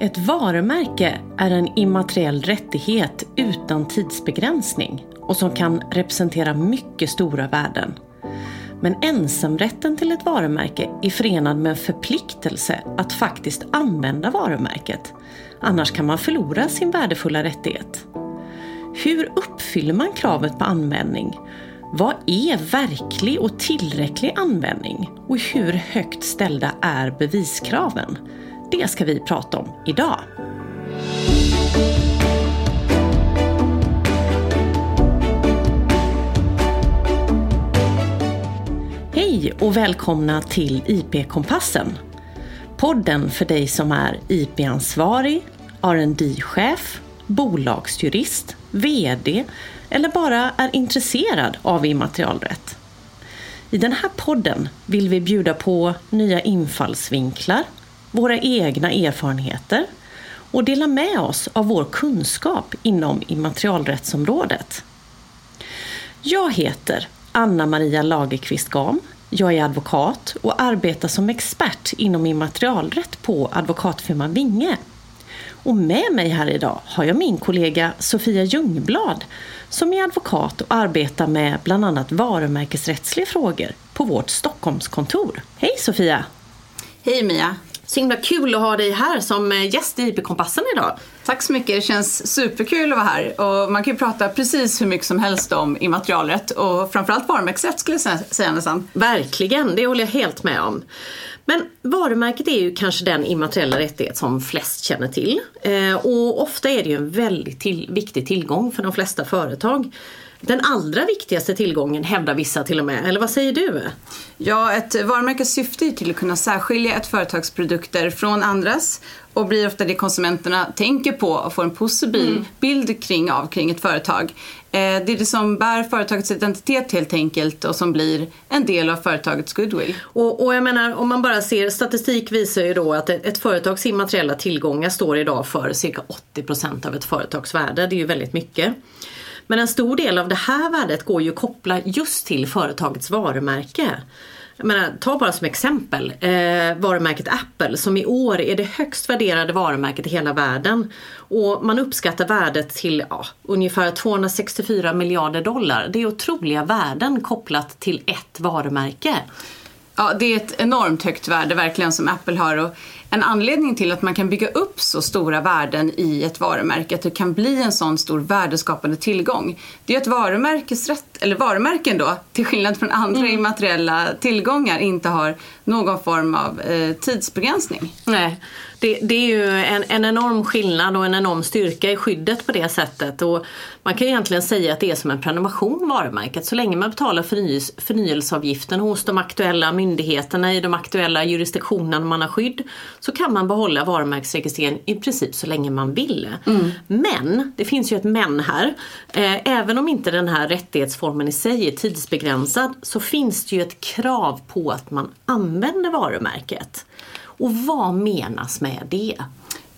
Ett varumärke är en immateriell rättighet utan tidsbegränsning och som kan representera mycket stora värden. Men ensamrätten till ett varumärke är förenad med en förpliktelse att faktiskt använda varumärket. Annars kan man förlora sin värdefulla rättighet. Hur uppfyller man kravet på användning? Vad är verklig och tillräcklig användning? Och hur högt ställda är beviskraven? Det ska vi prata om idag. Hej och välkomna till IP-kompassen. Podden för dig som är IP-ansvarig, rd chef bolagsjurist, VD eller bara är intresserad av immaterialrätt. I den här podden vill vi bjuda på nya infallsvinklar, våra egna erfarenheter och dela med oss av vår kunskap inom immaterialrättsområdet. Jag heter Anna Maria Lagerqvist Gam. Jag är advokat och arbetar som expert inom immaterialrätt på advokatfirman Vinge. Och med mig här idag har jag min kollega Sofia Ljungblad som är advokat och arbetar med bland annat varumärkesrättsliga frågor på vårt Stockholmskontor. Hej Sofia! Hej Mia! Så himla kul att ha dig här som eh, gäst i IP-kompassen idag. Tack så mycket, det känns superkul att vara här. Och man kan ju prata precis hur mycket som helst om immaterialrätt och framförallt varumärkesrätt skulle jag säga nästan. Verkligen, det håller jag helt med om. Men varumärket är ju kanske den immateriella rättighet som flest känner till. Eh, och ofta är det ju en väldigt till, viktig tillgång för de flesta företag. Den allra viktigaste tillgången hävdar vissa till och med, eller vad säger du? Ja, ett varumärkes syfte är till att kunna särskilja ett företags produkter från andras och blir ofta det konsumenterna tänker på och får en positiv mm. bild kring av kring ett företag. Eh, det är det som bär företagets identitet helt enkelt och som blir en del av företagets goodwill. Och, och jag menar om man bara ser statistik visar ju då att ett, ett företags immateriella tillgångar står idag för cirka 80% av ett företags värde. Det är ju väldigt mycket. Men en stor del av det här värdet går ju att koppla just till företagets varumärke. Jag menar, ta bara som exempel eh, varumärket Apple som i år är det högst värderade varumärket i hela världen. Och man uppskattar värdet till ja, ungefär 264 miljarder dollar. Det är otroliga värden kopplat till ett varumärke. Ja, det är ett enormt högt värde verkligen som Apple har. Och en anledning till att man kan bygga upp så stora värden i ett varumärke, att det kan bli en sån stor värdeskapande tillgång, det är att varumärkesrätt, eller varumärken då, till skillnad från andra mm. immateriella tillgångar, inte har någon form av eh, tidsbegränsning. Nej, det, det, är ju en, en enorm skillnad och en enorm styrka i skyddet på det sättet. Och man kan egentligen säga att det är som en prenumeration varumärket. Så länge man betalar förnyelse, förnyelseavgiften hos de aktuella myndigheterna i de aktuella jurisdiktionerna man har skydd så kan man behålla varumärkesregistreringen i princip så länge man vill. Mm. Men, det finns ju ett men här. Eh, även om inte den här rättighetsformen i sig är tidsbegränsad så finns det ju ett krav på att man använder varumärket. Och vad menas med det?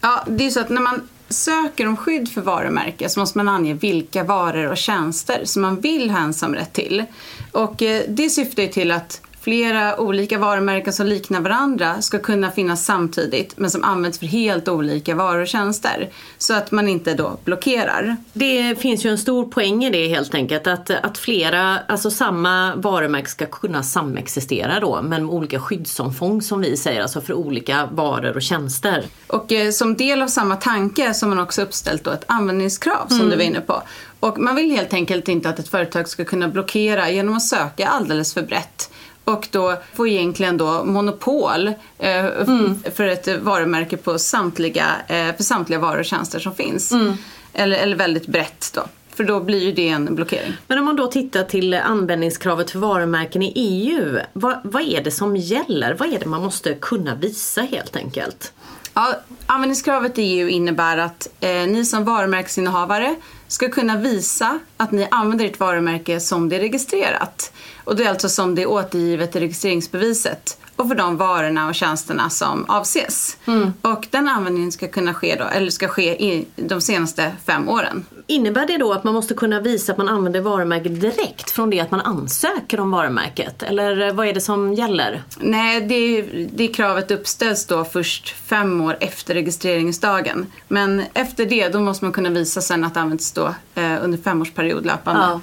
Ja, det är så att när man söker om skydd för varumärke så måste man ange vilka varor och tjänster som man vill ha ensamrätt till. Och eh, det syftar ju till att flera olika varumärken som liknar varandra ska kunna finnas samtidigt men som används för helt olika varor och tjänster. Så att man inte då blockerar. Det finns ju en stor poäng i det helt enkelt att, att flera, alltså samma varumärke ska kunna samexistera då men med olika skyddsomfång som vi säger, alltså för olika varor och tjänster. Och eh, som del av samma tanke så har man också uppställt då ett användningskrav som mm. du var inne på. Och man vill helt enkelt inte att ett företag ska kunna blockera genom att söka alldeles för brett och då få egentligen då monopol eh, mm. för ett varumärke på samtliga, eh, för samtliga varor och tjänster som finns. Mm. Eller, eller väldigt brett då. För då blir ju det en blockering. Men om man då tittar till användningskravet för varumärken i EU. Vad, vad är det som gäller? Vad är det man måste kunna visa helt enkelt? Ja, användningskravet i EU innebär att eh, ni som varumärkesinnehavare ska kunna visa att ni använder ert varumärke som det är registrerat. Och det är alltså som det är återgivet i registreringsbeviset och för de varorna och tjänsterna som avses. Och den användningen ska kunna ske då, eller ska ske i de senaste fem åren. Innebär det då att man måste kunna visa att man använder varumärket direkt från det att man ansöker om varumärket? Eller vad är det som gäller? Nej, det, det kravet uppställs då först fem år efter registreringsdagen. Men efter det då måste man kunna visa sen att det används då eh, under femårsperiod löpande. Ja.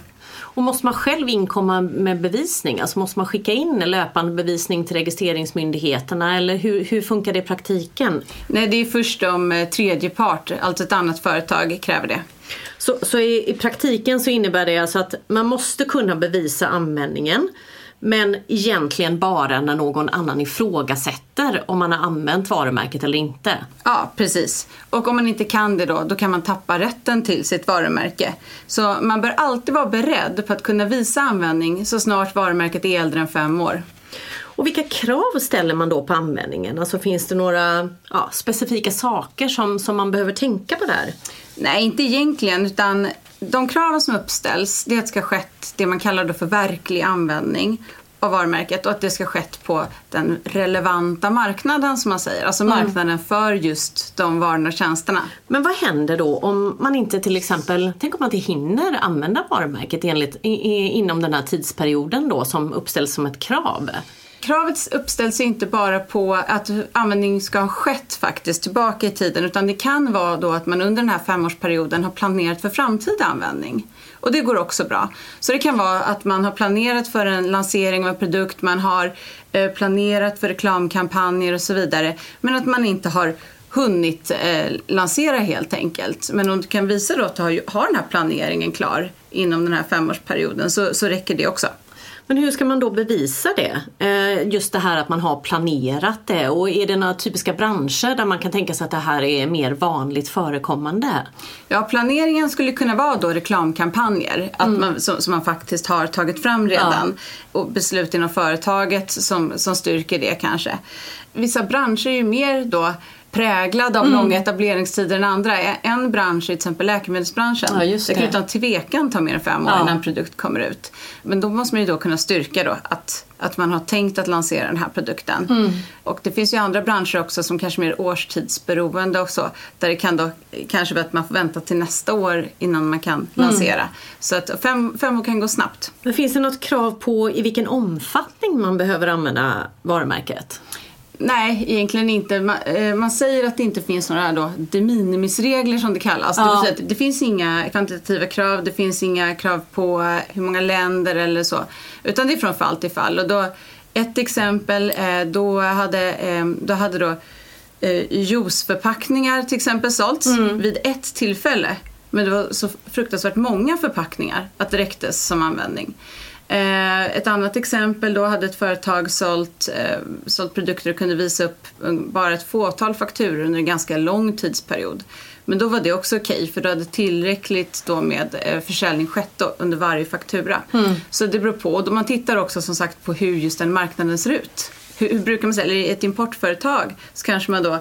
Och måste man själv inkomma med bevisning? Alltså måste man skicka in löpande bevisning till registreringsmyndigheterna eller hur, hur funkar det i praktiken? Nej, det är först om eh, tredje part, alltså ett annat företag, kräver det. Så, så i, i praktiken så innebär det alltså att man måste kunna bevisa användningen men egentligen bara när någon annan ifrågasätter om man har använt varumärket eller inte. Ja, precis. Och om man inte kan det då, då kan man tappa rätten till sitt varumärke. Så man bör alltid vara beredd på att kunna visa användning så snart varumärket är äldre än fem år. Och vilka krav ställer man då på användningen? Alltså finns det några ja, specifika saker som, som man behöver tänka på där? Nej, inte egentligen, utan de kraven som uppställs det är att det ska skett det man kallar då för verklig användning av varumärket och att det ska skett på den relevanta marknaden som man säger. Alltså marknaden för just de varorna och tjänsterna. Men vad händer då om man inte till exempel, tänk om man inte hinner använda varumärket enligt, i, i, inom den här tidsperioden då som uppställs som ett krav? Kravet uppställs inte bara på att användning ska ha skett faktiskt tillbaka i tiden utan det kan vara då att man under den här femårsperioden har planerat för framtida användning. Och det går också bra. Så det kan vara att man har planerat för en lansering av en produkt, man har eh, planerat för reklamkampanjer och så vidare. Men att man inte har hunnit eh, lansera helt enkelt. Men om du kan visa då att du har, har den här planeringen klar inom den här femårsperioden så, så räcker det också. Men hur ska man då bevisa det? Eh, just det här att man har planerat det och är det några typiska branscher där man kan tänka sig att det här är mer vanligt förekommande? Ja, planeringen skulle kunna vara då reklamkampanjer att man, som, som man faktiskt har tagit fram redan ja. och beslut inom företaget som, som styrker det kanske. Vissa branscher är ju mer då präglad av mm. långa etableringstider än andra. En bransch är till exempel läkemedelsbranschen. Ja, det. det kan utan tvekan ta mer än fem år ja. innan en produkt kommer ut. Men då måste man ju då kunna styrka då att, att man har tänkt att lansera den här produkten. Mm. Och det finns ju andra branscher också som kanske är mer årstidsberoende också. Där det kan då kanske vara att man får vänta till nästa år innan man kan mm. lansera. Så att fem, fem år kan gå snabbt. Men finns det något krav på i vilken omfattning man behöver använda varumärket? Nej, egentligen inte. Man, eh, man, säger att det inte finns några då, de minimisregler som det kallas. Ja. Det, det finns inga kvantitativa krav, det finns inga krav på hur många länder eller så. Utan det är från fall till fall. Och då, ett exempel, eh, då hade, eh, då hade då juiceförpackningar till exempel sålts mm. vid ett tillfälle. Men det var så fruktansvärt många förpackningar att det räcktes som användning. Eh, ett annat exempel då hade ett företag sålt, eh, sålt produkter och kunde visa upp bara ett fåtal fakturor under en ganska lång tidsperiod. Men då var det också okej okay, för då hade tillräckligt då med eh, försäljning skett under varje faktura. Mm. Så det beror på. Och man tittar också som sagt på hur just den marknaden ser ut. Hur, hur brukar man säga, i ett importföretag så kanske man då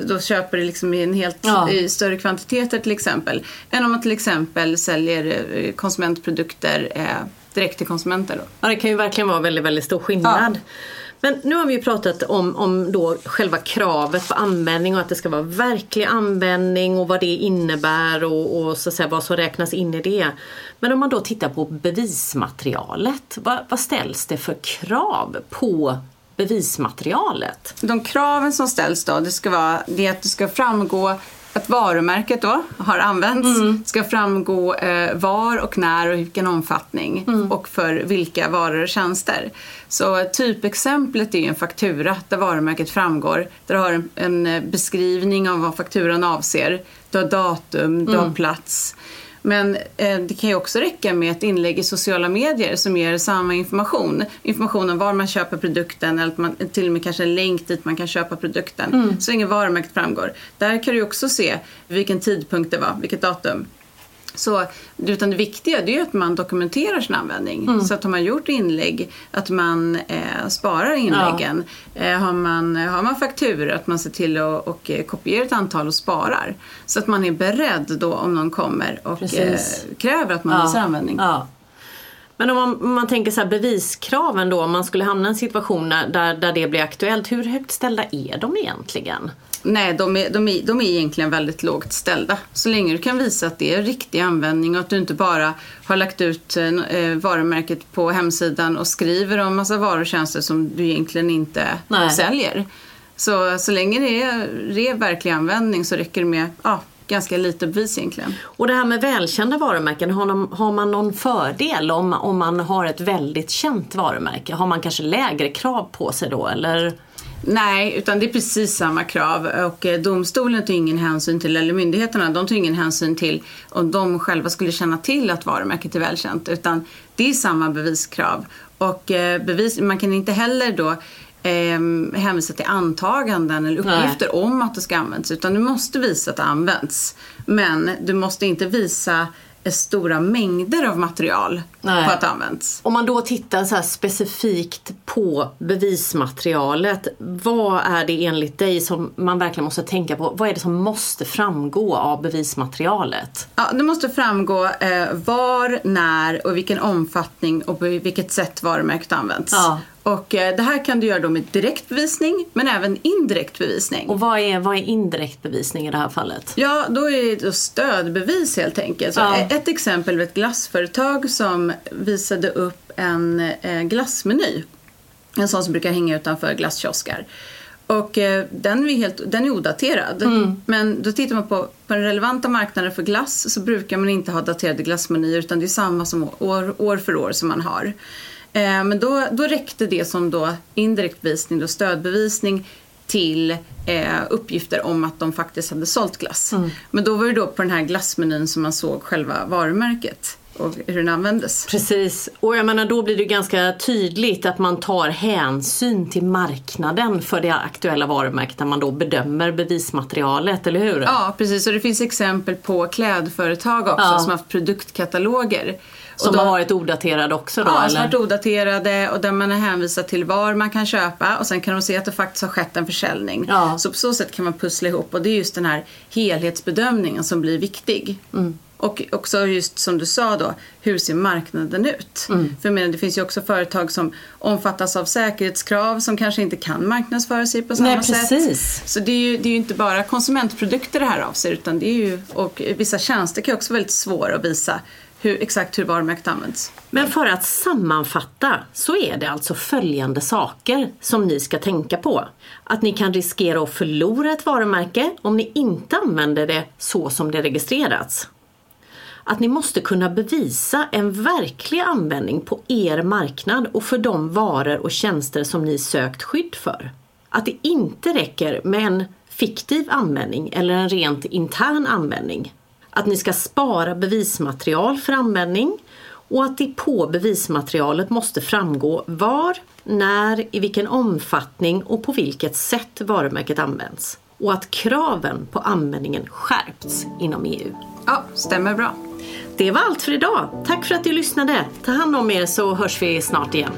då köper det liksom i en helt ja. i större kvantiteter till exempel. Än om man till exempel säljer eh, konsumentprodukter eh, direkt till konsumenter. Då. Ja, det kan ju verkligen vara väldigt, väldigt stor skillnad. Ja. Men nu har vi ju pratat om, om då själva kravet på användning och att det ska vara verklig användning och vad det innebär och, och så säga, vad som räknas in i det. Men om man då tittar på bevismaterialet, vad, vad ställs det för krav på bevismaterialet? De kraven som ställs då, det ska vara det att det ska framgå att varumärket då har använts mm. ska framgå eh, var och när och i vilken omfattning mm. och för vilka varor och tjänster. Så typexemplet är en faktura där varumärket framgår. Där du har en, en beskrivning av vad fakturan avser. Du har datum, du har mm. plats. Men eh, det kan ju också räcka med ett inlägg i sociala medier som ger samma information. Information om var man köper produkten eller man, till och med kanske en länk dit man kan köpa produkten. Mm. Så länge varumärket framgår. Där kan du också se vilken tidpunkt det var, vilket datum. Så, utan det viktiga det är att man dokumenterar sin användning. Mm. Så att har man gjort inlägg, att man eh, sparar inläggen. Ja. Eh, har, man, har man fakturor, att man ser till att och, eh, kopiera ett antal och sparar. Så att man är beredd då om någon kommer och eh, kräver att man ja. visar användning. Ja. Men om man, man tänker så här beviskraven då, om man skulle hamna i en situation där, där det blir aktuellt, hur högt ställda är de egentligen? Nej, de är, de, är, de är egentligen väldigt lågt ställda. Så länge du kan visa att det är riktig användning och att du inte bara har lagt ut eh, varumärket på hemsidan och skriver om massa varor och tjänster som du egentligen inte Nej. säljer. Så, så länge det är, det är verklig användning så räcker det med ja, ganska lite bevis egentligen. Och det här med välkända varumärken, har, man någon fördel om, om man har ett väldigt känt varumärke? Har man kanske lägre krav på sig då eller? Nej, utan det är precis samma krav och eh, domstolen tar ingen hänsyn till, eller myndigheterna, de tar ingen hänsyn till om de själva skulle känna till att varumärket är välkänt utan det är samma beviskrav. Och eh, bevis, man kan inte heller då eh, hänvisa till antaganden eller uppgifter Nej. om att det ska användas utan du måste visa att det används. Men du måste inte visa stora mängder av material Nej. på att det används. Om man då tittar så specifikt på bevismaterialet, vad är det enligt dig som man verkligen måste tänka på? Vad är det som måste framgå av bevismaterialet? Ja, det måste framgå eh, var, när och vilken omfattning och på vilket sätt varumärket används. Ja. Och eh, det här kan du göra då med direkt bevisning men även indirekt bevisning. Och vad är, vad är indirekt bevisning i det här fallet? Ja, då är det stödbevis helt enkelt. Så ja. Ett exempel med ett glassföretag som visade upp en eh, glassmeny. En sån som brukar hänga utanför glasskioskar. Och eh, den, är helt, den är odaterad. Mm. Men då tittar man på, på den relevanta marknaden för glass så brukar man inte ha daterade glassmenyer utan det är samma som år, år för år som man har. Eh, men då, då räckte det som då indirekt bevisning, då stödbevisning till eh, uppgifter om att de faktiskt hade sålt glass. Mm. Men då var det då på den här glassmenyn som man såg själva varumärket och hur den användes. Precis, och jag menar då blir det ganska tydligt att man tar hänsyn till marknaden för det aktuella varumärket när man då bedömer bevismaterialet, eller hur? Ja, precis och det finns exempel på klädföretag också ja. som haft produktkataloger som då, har varit odaterade också då? Ja, eller? som har varit odaterade och där man är hänvisad till var man kan köpa och sen kan de se att det faktiskt har skett en försäljning. Ja. Så på så sätt kan man pussla ihop och det är just den här helhetsbedömningen som blir viktig. Mm. Och också just som du sa då, hur ser marknaden ut? Mm. För menar, det finns ju också företag som omfattas av säkerhetskrav som kanske inte kan marknadsföra sig på samma Nej, sätt. Så det är, ju, det är ju inte bara konsumentprodukter det här avser utan det är ju, och vissa tjänster kan också vara väldigt svåra att visa hur, exakt hur varumärket används. Men för att sammanfatta så är det alltså följande saker som ni ska tänka på. Att ni kan riskera att förlora ett varumärke om ni inte använder det så som det registrerats. Att ni måste kunna bevisa en verklig användning på er marknad och för de varor och tjänster som ni sökt skydd för. Att det inte räcker med en fiktiv användning eller en rent intern användning att ni ska spara bevismaterial för användning och att det på bevismaterialet måste framgå var, när, i vilken omfattning och på vilket sätt varumärket används. Och att kraven på användningen skärpts inom EU. Ja, stämmer bra. Det var allt för idag. Tack för att du lyssnade. Ta hand om er så hörs vi snart igen.